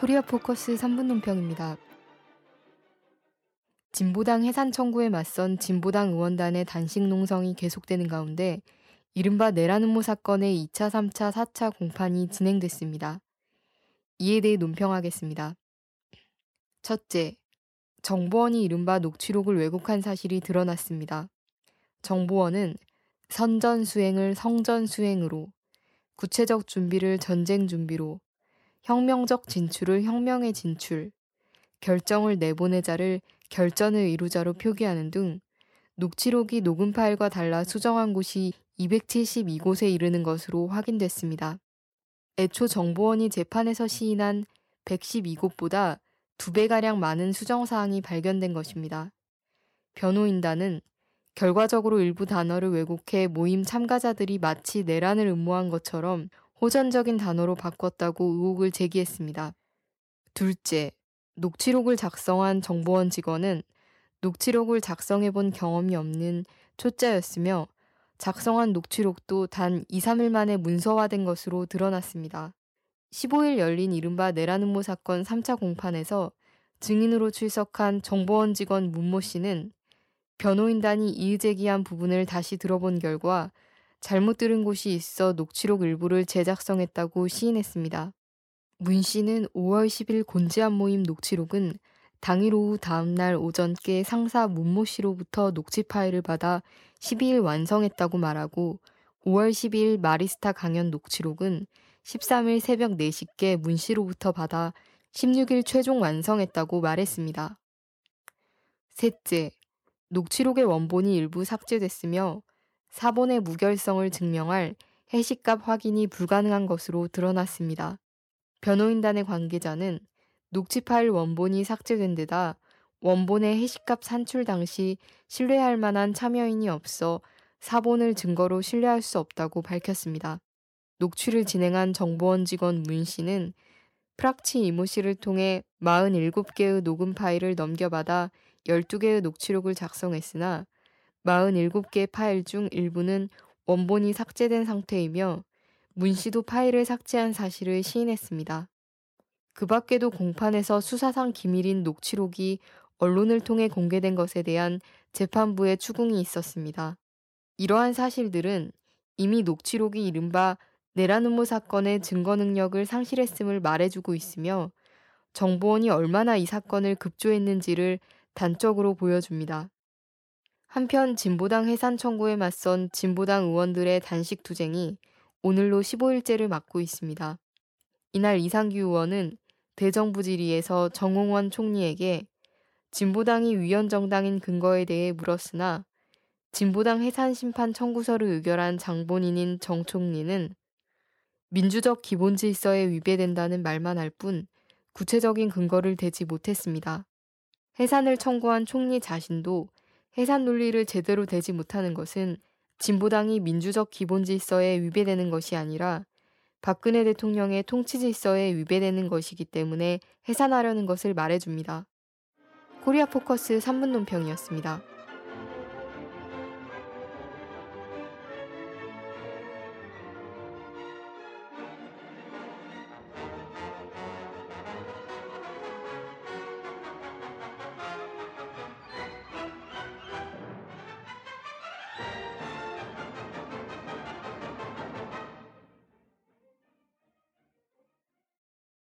코리아 포커스 3분 논평입니다. 진보당 해산 청구에 맞선 진보당 의원단의 단식 농성이 계속되는 가운데 이른바 내란음모 사건의 2차, 3차, 4차 공판이 진행됐습니다. 이에 대해 논평하겠습니다. 첫째, 정보원이 이른바 녹취록을 왜곡한 사실이 드러났습니다. 정보원은 선전 수행을 성전 수행으로, 구체적 준비를 전쟁 준비로, 혁명적 진출을 혁명의 진출, 결정을 내보내자를 결전을 이루자로 표기하는 등 녹취록이 녹음 파일과 달라 수정한 곳이 272곳에 이르는 것으로 확인됐습니다. 애초 정보원이 재판에서 시인한 112곳보다 두 배가량 많은 수정사항이 발견된 것입니다. 변호인단은 결과적으로 일부 단어를 왜곡해 모임 참가자들이 마치 내란을 음모한 것처럼 호전적인 단어로 바꿨다고 의혹을 제기했습니다. 둘째, 녹취록을 작성한 정보원 직원은 녹취록을 작성해 본 경험이 없는 초짜였으며 작성한 녹취록도 단 2, 3일 만에 문서화된 것으로 드러났습니다. 15일 열린 이른바 내란음모 사건 3차 공판에서 증인으로 출석한 정보원 직원 문모 씨는 변호인단이 이의제기한 부분을 다시 들어본 결과 잘못 들은 곳이 있어 녹취록 일부를 재작성했다고 시인했습니다. 문 씨는 5월 10일 곤지암 모임 녹취록은 당일 오후 다음날 오전께 상사 문모 씨로부터 녹취 파일을 받아 12일 완성했다고 말하고 5월 12일 마리스타 강연 녹취록은 13일 새벽 4시께 문 씨로부터 받아 16일 최종 완성했다고 말했습니다. 셋째, 녹취록의 원본이 일부 삭제됐으며 사본의 무결성을 증명할 해시값 확인이 불가능한 것으로 드러났습니다. 변호인단의 관계자는 녹취 파일 원본이 삭제된 데다 원본의 해시값 산출 당시 신뢰할 만한 참여인이 없어 사본을 증거로 신뢰할 수 없다고 밝혔습니다. 녹취를 진행한 정보원 직원 문 씨는 프락치 이모 씨를 통해 47개의 녹음 파일을 넘겨받아 12개의 녹취록을 작성했으나 47개 파일 중 일부는 원본이 삭제된 상태이며 문 씨도 파일을 삭제한 사실을 시인했습니다. 그 밖에도 공판에서 수사상 기밀인 녹취록이 언론을 통해 공개된 것에 대한 재판부의 추궁이 있었습니다. 이러한 사실들은 이미 녹취록이 이른바 내란 음모 사건의 증거 능력을 상실했음을 말해주고 있으며 정보원이 얼마나 이 사건을 급조했는지를 단적으로 보여줍니다. 한편 진보당 해산 청구에 맞선 진보당 의원들의 단식 투쟁이 오늘로 15일째를 맞고 있습니다. 이날 이상규 의원은 대정부 질의에서 정홍원 총리에게 진보당이 위헌정당인 근거에 대해 물었으나 진보당 해산 심판 청구서를 의결한 장본인인 정 총리는 민주적 기본 질서에 위배된다는 말만 할 뿐 구체적인 근거를 대지 못했습니다. 해산을 청구한 총리 자신도 해산 논리를 제대로 대지 못하는 것은 진보당이 민주적 기본 질서에 위배되는 것이 아니라 박근혜 대통령의 통치 질서에 위배되는 것이기 때문에 해산하려는 것을 말해줍니다. 코리아 포커스 3분 논평이었습니다.